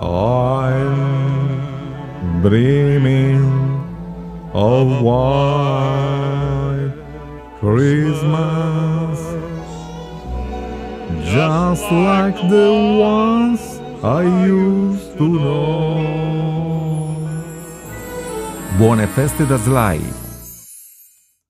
I'm dreaming of white Christmas, just like the ones I used to know. Buone feste da Sly